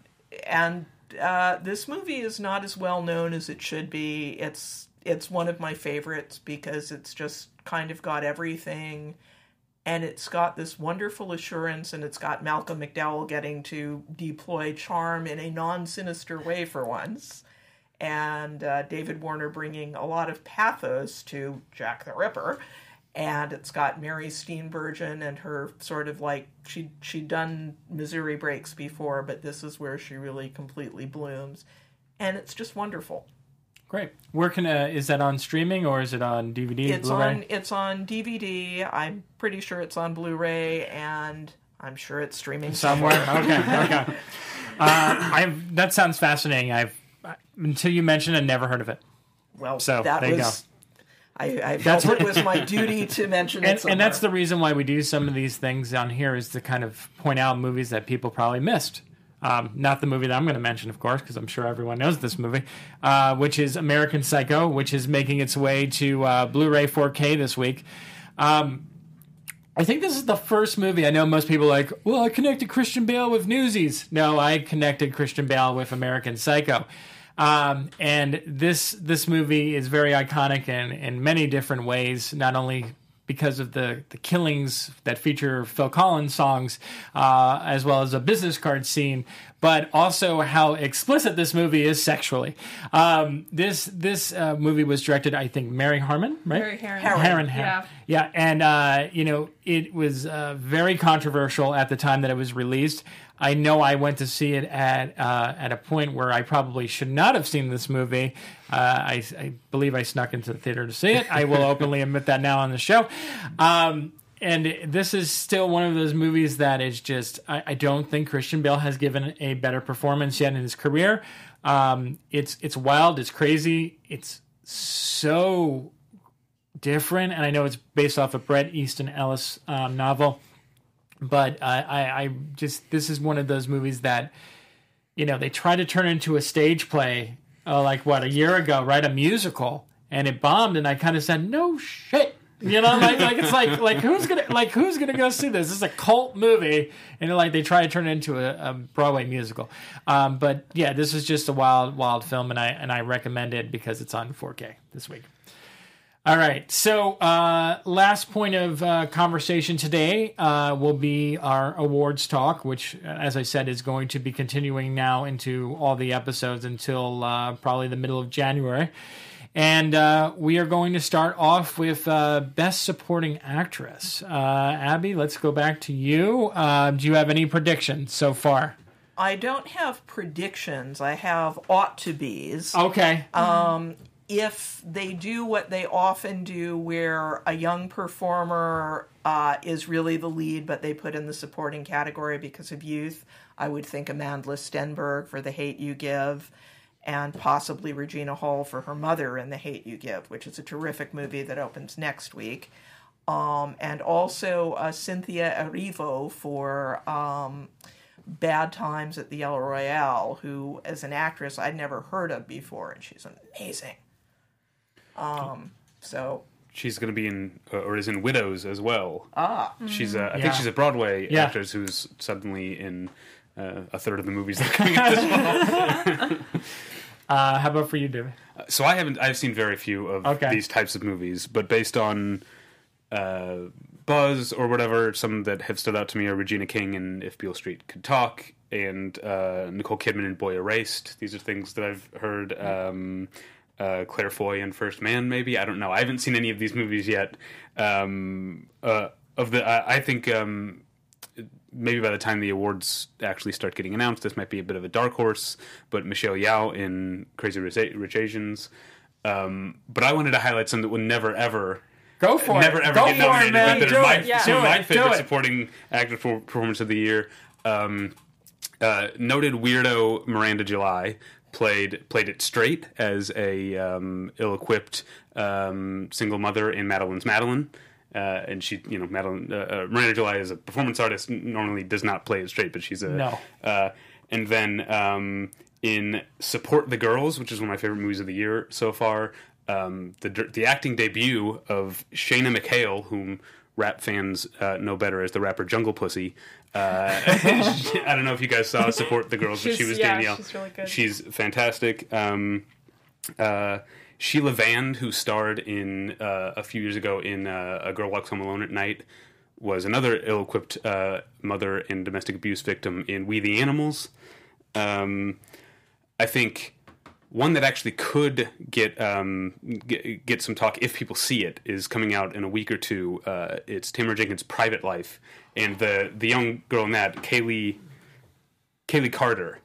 and uh, this movie is not as well known as it should be. It's it's one of my favorites because it's just kind of got everything and it's got this wonderful assurance and it's got Malcolm McDowell getting to deploy charm in a non-sinister way for once. And uh, David Warner bringing a lot of pathos to Jack the Ripper. And it's got Mary Steenburgen and her sort of like she she'd done Missouri Breaks before but this is where she really completely blooms. And it's just wonderful. Great. Where can uh, is that on streaming or is it on DVD? It's Blu-ray? on it's on DVD. I'm pretty sure it's on Blu-ray, and I'm sure it's streaming somewhere. okay, okay. Uh, I've that sounds fascinating. I've until you mentioned I never heard of it. Well, So, that there you was. I, I felt it was my duty to mention it. And, and that's the reason why we do some of these things on here is to kind of point out movies that people probably missed. Um, not the movie that I'm going to mention, of course, because I'm sure everyone knows this movie, uh, which is American Psycho, which is making its way to uh, Blu-ray 4K this week. Um, I think this is the first movie. I know most people like, well, I connected Christian Bale with Newsies. No, I connected Christian Bale with American Psycho. Um, and this this movie is very iconic in, in many different ways, not only because of the, the killings that feature Phil Collins songs, uh, as well as a business card scene, but also how explicit this movie is sexually. Um, this this uh, movie was directed, I think, Mary Harmon, right? Mary Harron. Harron. Heron, Heron. Yeah. Yeah, and uh, you know it was uh, very controversial at the time that it was released. I know I went to see it at uh, at a point where I probably should not have seen this movie. Uh, I, I believe I snuck into the theater to see it. I will openly admit that now on the show. Um, and this is still one of those movies that is just I, I don't think Christian Bale has given a better performance yet in his career. Um, it's it's wild, it's crazy, it's so different, and I know it's based off a Bret Easton Ellis um, novel, but I, I, I just this is one of those movies that you know they tried to turn into a stage play uh, like what a year ago, right? A musical, and it bombed, and I kind of said, no shit. You know, like, like it's like like who's gonna like who's gonna go see this? This is a cult movie, and like they try to turn it into a, a Broadway musical. Um, but yeah, this is just a wild, wild film, and I and I recommend it because it's on 4K this week. All right. So, uh, last point of uh, conversation today uh, will be our awards talk, which, uh, as I said, is going to be continuing now into all the episodes until uh, probably the middle of January. And uh, we are going to start off with uh, Best Supporting Actress. Uh, Abbie, let's go back to you. Uh, do you have any predictions so far? I don't have predictions. I have ought to be's. Okay. If they do what they often do, where a young performer uh, is really the lead, but they put in the supporting category because of youth, I would think Amanda Stenberg for The Hate You Give, and possibly Regina Hall for her mother in The Hate You Give, which is a terrific movie that opens next week. Um, and also uh, Cynthia Erivo for um, Bad Times at the El Royale, who, as an actress, I'd never heard of before, and she's amazing. Um, so She's going to be in, uh, or is in Widows as well. ah, She's, uh, I Yeah. think she's a Broadway Yeah. actress who's suddenly in uh, a third of the movies that are coming out this fall. Uh, how about for you, David? So I haven't. I've seen very few of Okay. these types of movies, but based on uh, buzz or whatever, some that have stood out to me are Regina King and If Beale Street Could Talk, and uh, Nicole Kidman and Boy Erased. These are things that I've heard. Um, uh, Claire Foy and First Man, maybe I don't know. I haven't seen any of these movies yet. Um, uh, of the, I, I think um, maybe by the time the awards actually start getting announced, this might be a bit of a dark horse. But Michelle Yeoh in Crazy Rich, Asians. Um, but I wanted to highlight some that would never ever. Go for Never it. ever Go get for it, nominated, man. but they're my. Yeah. some of my favorite supporting actor for performance of the year. Um, uh, noted weirdo Miranda July played played it straight as a um, ill-equipped um, single mother in Madeline's Madeline. Uh, and she, you know, Madeline, uh, uh, Miranda July is a performance artist. Normally, does not play it straight, but she's a No. Uh, and then um, in Support the Girls, which is one of my favorite movies of the year so far, um, the the acting debut of Shayna McHayle, whom rap fans uh, know better as the rapper Jungle Pussy. Uh, I don't know if you guys saw Support the Girls, but she was yeah, Danielle. she's really good. She's fantastic. Um, uh, Sheila Vand, who starred in uh, a few years ago in uh, A Girl Walks Home Alone at Night, was another ill-equipped uh, mother and domestic abuse victim in We the Animals. Um, I think one that actually could get, um, get get some talk if people see it is coming out in a week or two. Uh, it's Tamara Jenkins' Private Life, and the the young girl in that, Kayli Kayli Carter.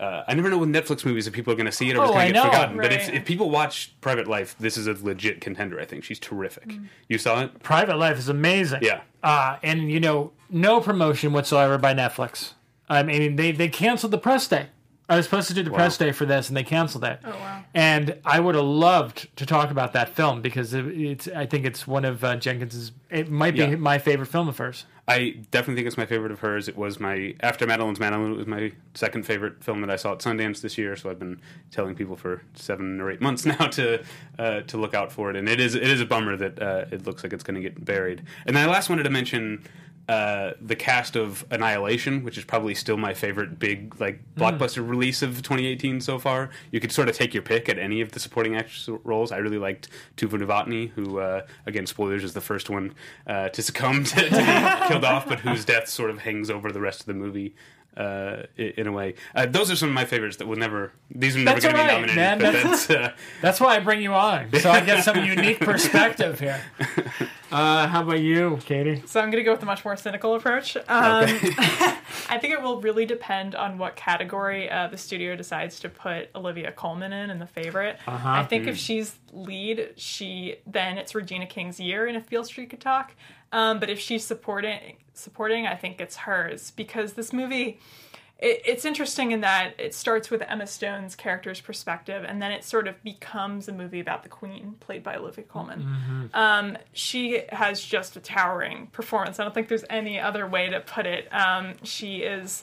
Uh, I never know with Netflix movies if people are going to see it or Oh, it's going to get know. forgotten. But if, if people watch Private Life, this is a legit contender. I think she's terrific. Mm. You saw it? Private Life is amazing. Yeah. Uh, and you know, no promotion whatsoever by Netflix. I mean, they they canceled the press day. I was supposed to do the press day for this, and they canceled it. Oh wow. And I would have loved to talk about that film because it, it's. I think it's one of uh, Jenkins's. It might be Yeah. my favorite film of hers. I definitely think it's my favorite of hers. It was my after Madeline's Madeline. It was my second favorite film that I saw at Sundance this year. So I've been telling people for seven or eight months now to uh, to look out for it. And it is it is a bummer that uh, it looks like it's going to get buried. And then I last wanted to mention uh, the cast of Annihilation, which is probably still my favorite big like blockbuster release of 2018 so far. You could sort of take your pick at any of the supporting actress roles. I really liked Tuva Novotny, who uh, again spoilers is the first one uh, to succumb to, to be killed off, but whose death sort of hangs over the rest of the movie. Uh, in a way, uh, those are some of my favorites that will never. These are never That's going to be all right, nominated. man. but That's- that's, uh, That's why I bring you on, so I get some unique perspective here. Uh, how about you, Katie? So I'm going to go with a much more cynical approach. Um, I think it will really depend on what category uh, the studio decides to put Olivia Colman in in the favorite. Uh-huh. I think if she's lead, she then it's Regina King's year in If Beale Street Could Talk. Um, but if she's supporting, supporting, I think it's hers because this movie. It, it's interesting in that it starts with Emma Stone's character's perspective, and then it sort of becomes a movie about the Queen, played by Olivia Colman Um, she has just a towering performance. I don't think there's any other way to put it. Um, she is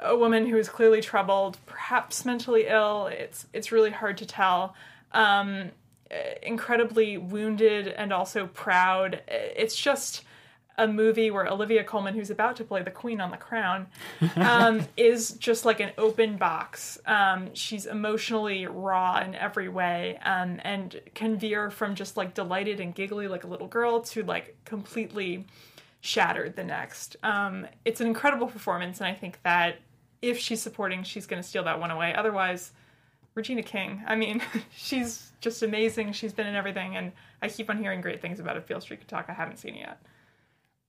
a woman who is clearly troubled, perhaps mentally ill. It's it's really hard to tell. Um, incredibly wounded and also proud. It's just a movie where Olivia Colman, who's about to play the Queen on The Crown, um, is just like an open box. Um, she's emotionally raw in every way, um, and can veer from just like delighted and giggly like a little girl to like completely shattered the next. Um, it's an incredible performance, and I think that if she's supporting, she's going to steal that one away. Otherwise, Regina King. I mean, she's just amazing. She's been in everything, and I keep on hearing great things about If Beale Street Could Talk. I haven't seen it yet.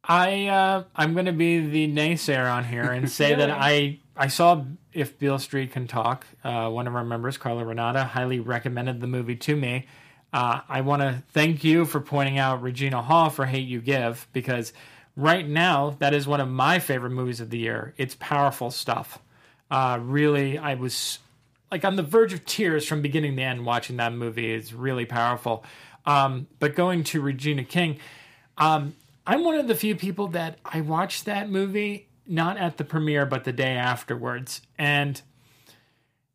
I uh, I'm going to be the naysayer on here and say that I I saw if Beale Street can talk. Uh, one of our members, Carla Renata, highly recommended the movie to me. Uh, I want to thank you for pointing out Regina Hall for Hate You Give because right now that is one of my favorite movies of the year. It's powerful stuff. Uh, really, I was like on the verge of tears from beginning to end watching that movie. It's really powerful. Um, but going to Regina King, um, I'm one of the few people that I watched that movie not at the premiere but the day afterwards. And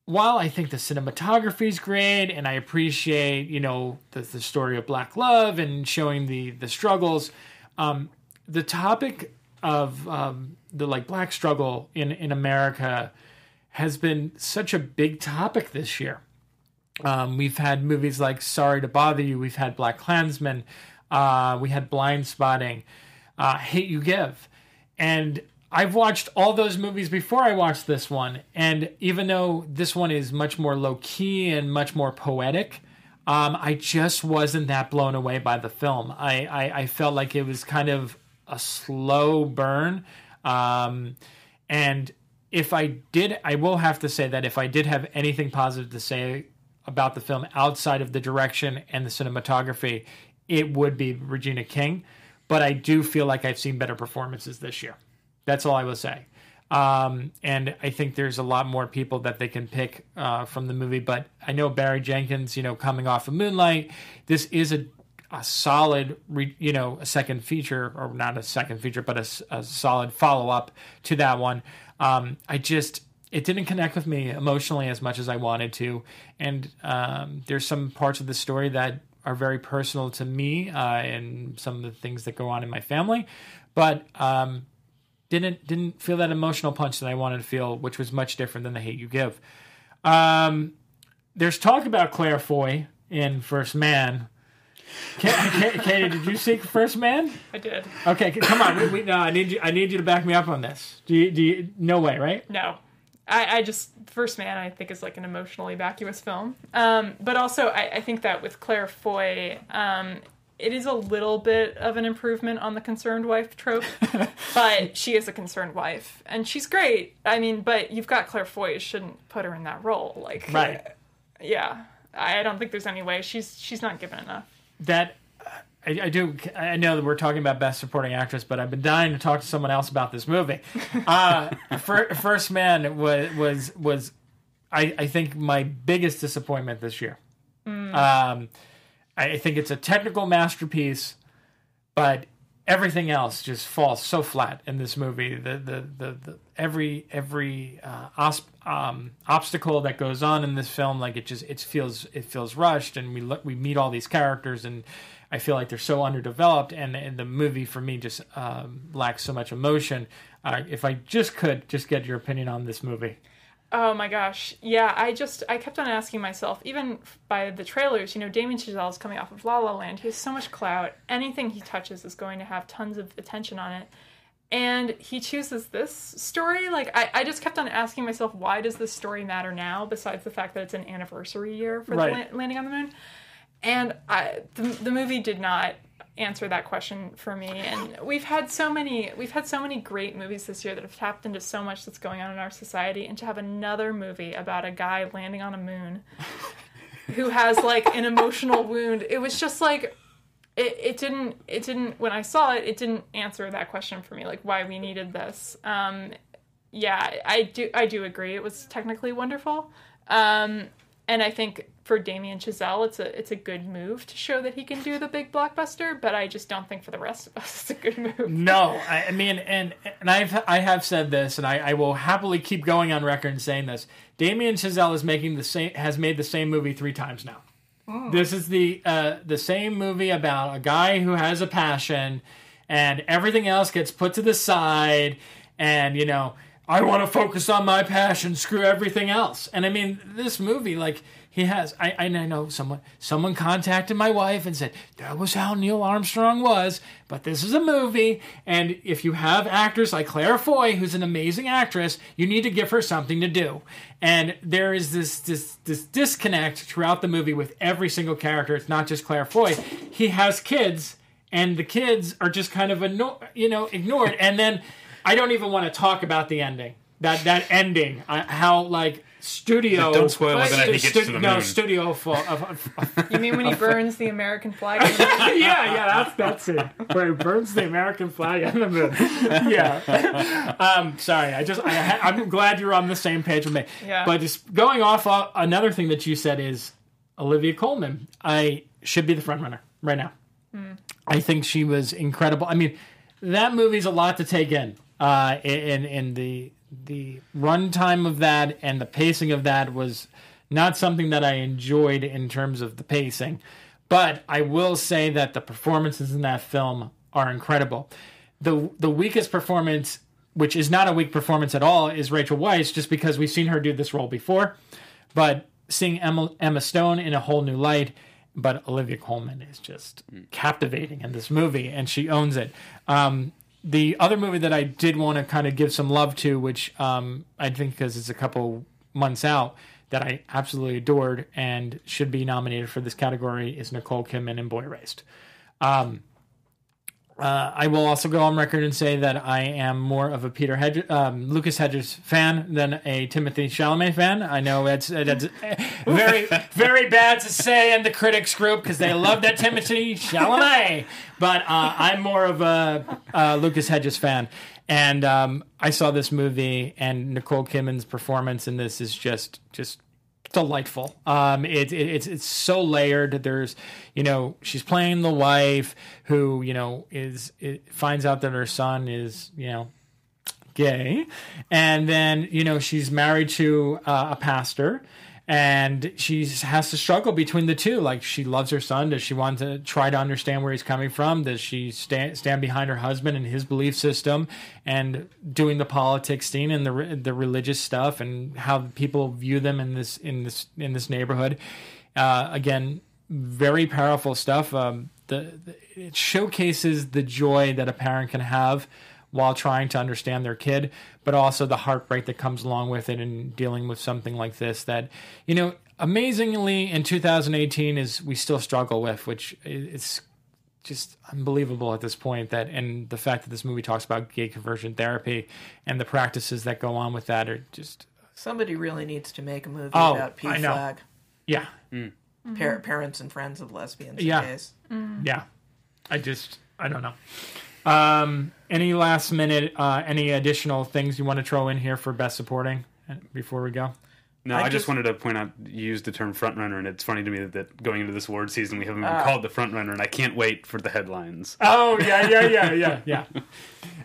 while I think the cinematography is great and I appreciate, you know, the, the story of black love and showing the the struggles, um, the topic of um, the like black struggle in in America has been such a big topic this year. Um, we've had movies like Sorry to Bother You. We've had Black Klansman. Uh, we had Blind Spotting, uh, Hate You Give. And I've watched all those movies before I watched this one. And even though this one is much more low key and much more poetic, um, I just wasn't that blown away by the film. I, I, I felt like it was kind of a slow burn. Um, and if I did, I will have to say that if I did have anything positive to say about the film outside of the direction and the cinematography, it would be Regina King. But I do feel like I've seen better performances this year. That's all I will say. Um, and I think there's a lot more people that they can pick uh, from the movie. But I know Barry Jenkins, you know, coming off of Moonlight, this is a a solid, you know, a second feature, or not a second feature, but a solid follow up to that one. Um, I just, it didn't connect with me emotionally as much as I wanted to. And um, there's some parts of the story that are very personal to me uh, and some of the things that go on in my family. But um, didn't didn't feel that emotional punch that I wanted to feel, which was much different than the hate you give. Um, there's talk about Claire Foy in First Man. Katie, Katie, did you see First Man? I did. Okay, come on. We, we, no, I need you. I need you to back me up on this. Do you? Do you? No way, right? No. I, I just First Man I think is like an emotionally vacuous film. Um, but also I, I think that with Claire Foy, um, it is a little bit of an improvement on the concerned wife trope. but she is a concerned wife. And she's great. I mean, but you've got Claire Foy, you shouldn't put her in that role. Like Right. yeah. I I don't think there's any way. She's she's not given enough. That I, I do. I know that we're talking about best supporting actress, but I've been dying to talk to someone else about this movie. Uh, Fir- First Man was was was I, I think my biggest disappointment this year. Um, I think it's a technical masterpiece, but everything else just falls so flat in this movie. The the the, the every every uh, os- um, obstacle that goes on in this film, like it just it feels it feels rushed, and we look, we meet all these characters, and I feel like they're so underdeveloped, and, and the movie for me just um, lacks so much emotion. Uh, if I just could just get your opinion on this movie. Oh my gosh. Yeah, I just I kept on asking myself, even by the trailers, you know, Damien Chazelle is coming off of La La Land. He has so much clout. Anything he touches is going to have tons of attention on it. And he chooses this story. Like I, I just kept on asking myself, why does this story matter now, besides the fact that it's an anniversary year for Right. the la- landing on the moon? And I, the, the movie did not answer that question for me. And we've had so many, we've had so many great movies this year that have tapped into so much that's going on in our society. And to have another movie about a guy landing on a moon who has like an emotional wound, it was just like. It, it didn't it didn't when I saw it it didn't answer that question for me like why we needed this um yeah I do I do agree it was technically wonderful um and I think for Damien Chazelle, it's a it's a good move to show that he can do the big blockbuster. But I just don't think for the rest of us it's a good move. No, I, I mean, and and I've I have said this, and I, I will happily keep going on record and saying this. Damien Chazelle is making the same has made the same movie three times now. This is the uh, the same movie about a guy who has a passion, and everything else gets put to the side, and you know. I want to focus on my passion. Screw everything else. And I mean, this movie, like he has. I, I know someone. Someone contacted my wife and said that was how Neil Armstrong was. But this is a movie, and if you have actors like Claire Foy, who's an amazing actress, you need to give her something to do. And there is this this this disconnect throughout the movie with every single character. It's not just Claire Foy. He has kids, and the kids are just kind of anno- you know ignored. And then I don't even want to talk about the ending. That that ending, uh, how like studio. Don't spoil it, then I think stu- to the no moon. studio full of, of, of You mean when he burns the American flag? on the moon? yeah, yeah, that's that's it. Where he burns the American flag on the moon. Yeah. Um, sorry, I just I, I'm glad you're on the same page with me. Yeah. But just going off uh, another thing that you said is Olivia Colman. I should be the front runner right now. I think she was incredible. I mean, that movie's a lot to take in. Uh, in in the the runtime of that and the pacing of that was not something that I enjoyed in terms of the pacing. But I will say that the performances in that film are incredible. The the weakest performance, which is not a weak performance at all, is Rachel Weisz, just because we've seen her do this role before. But seeing Emma, Emma Stone in a whole new light, but Olivia Colman is just captivating in this movie, and she owns it. Um, the other movie that I did want to kind of give some love to, which um, I think because it's a couple months out, that I absolutely adored and should be nominated for this category is Nicole Kidman in Boy Erased. Um, uh, I will also go on record and say that I am more of a Peter Hedge- um, Lucas Hedges fan than a Timothée Chalamet fan. I know that's, that's very very bad to say in the critics group because they love that Timothée Chalamet, but uh, I'm more of a uh, Lucas Hedges fan. And um, I saw this movie, and Nicole Kidman's performance in this is just just delightful. Um, it, it, it's it's so layered. There's, you know, she's playing the wife who you know is finds out that her son is you know gay, and then you know she's married to uh, a pastor. And she has to struggle between the two. Like she loves her son. Does she want to try to understand where he's coming from? Does she stand stand behind her husband and his belief system, and doing the politics scene and the the religious stuff and how people view them in this in this in this neighborhood? Uh, again, very powerful stuff. Um, the, the it showcases the joy that a parent can have while trying to understand their kid, but also the heartbreak that comes along with it and dealing with something like this that, you know, amazingly in 2018 is we still struggle with, which is just unbelievable at this point that and the fact that this movie talks about gay conversion therapy and the practices that go on with that are just Somebody really needs to make a movie Oh, about PFLAG. yeah. Hmm. Mm-hmm. Par- parents and friends of lesbians Yeah. and gays. Mm. yeah. I just i don't know. Um any last minute uh any additional things you want to throw in here for best supporting uh, before we go No, I I, just, just- wanted to point out you used the term front runner, and it's funny to me that, that going into this award season we haven't Ah. even called the front runner, and I can't wait for the headlines. oh yeah yeah yeah yeah yeah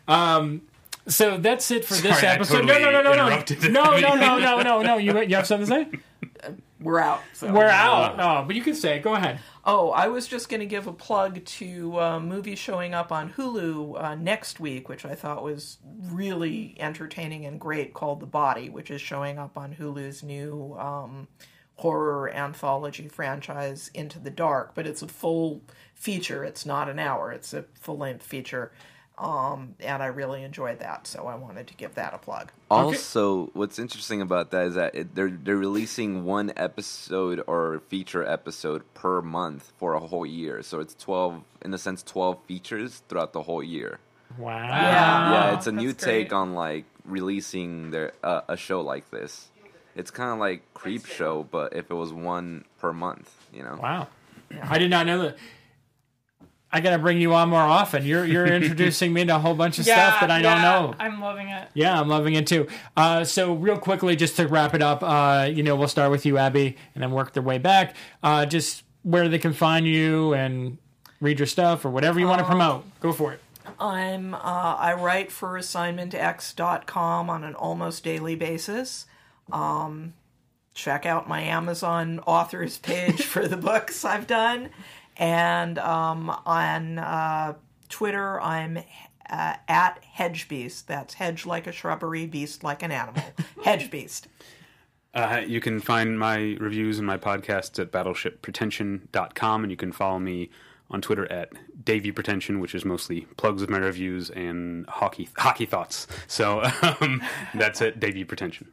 um so that's it for this Sorry, I episode. totally no, no, no, no, no, no, no, no, no, no, no. You you have something to say? We're out. So. We're out. Oh, but you can say it. Go ahead. Oh, I was just going to give a plug to a movie showing up on Hulu uh, next week, which I thought was really entertaining and great, called The Body, which is showing up on Hulu's new um, horror anthology franchise, Into the Dark. But it's a full feature, it's not an hour, it's a full length feature. Um, and I really enjoyed that, so I wanted to give that a plug. Also, what's interesting about that is that it, they're they're releasing one episode or feature episode per month for a whole year. So it's twelve, in a sense, twelve features throughout the whole year. Wow. Yeah. yeah, it's a new that's great. take on like releasing their uh, a show like this. It's kind of like Creep Show, but if it was one per month, you know. Wow. I did not know that. I gotta bring you on more often. You're you're introducing me to a whole bunch of stuff that I don't yeah, know. I'm loving it. Yeah, I'm loving it too. Uh, so real quickly, just to wrap it up, uh, you know, we'll start with you, Abbie, and then work their way back. Uh, just where they can find you and read your stuff or whatever you want to promote. Go for it. I'm uh, I write for assignmentx.com on an almost daily basis. Um, check out my Amazon authors page for the books I've done, and um, on uh, Twitter I'm uh, at Hedgebeast. That's hedge like a shrubbery, beast like an animal. Hedgebeast. Uh, you can find my reviews and my podcasts at battleshippretension.com, and you can follow me on Twitter at Davey Pretension, which is mostly plugs of my reviews and hockey hockey thoughts. So um, that's it, Davey Pretension.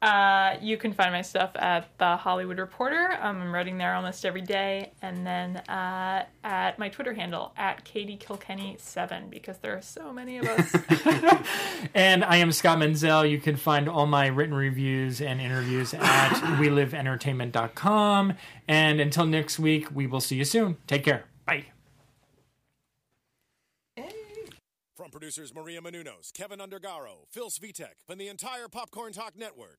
Uh, you can find my stuff at the Hollywood Reporter. Um, I'm writing there almost every day, and then uh, at my Twitter handle at Katie Kilkenny seven because there are so many of us. And I am Scott Menzel. You can find all my written reviews and interviews at weliveentertainment.com. And until next week, we will see you soon. Take care. Bye. From producers Maria Menounos, Kevin Undergaro, Phil Svitek, and the entire Popcorn Talk Network,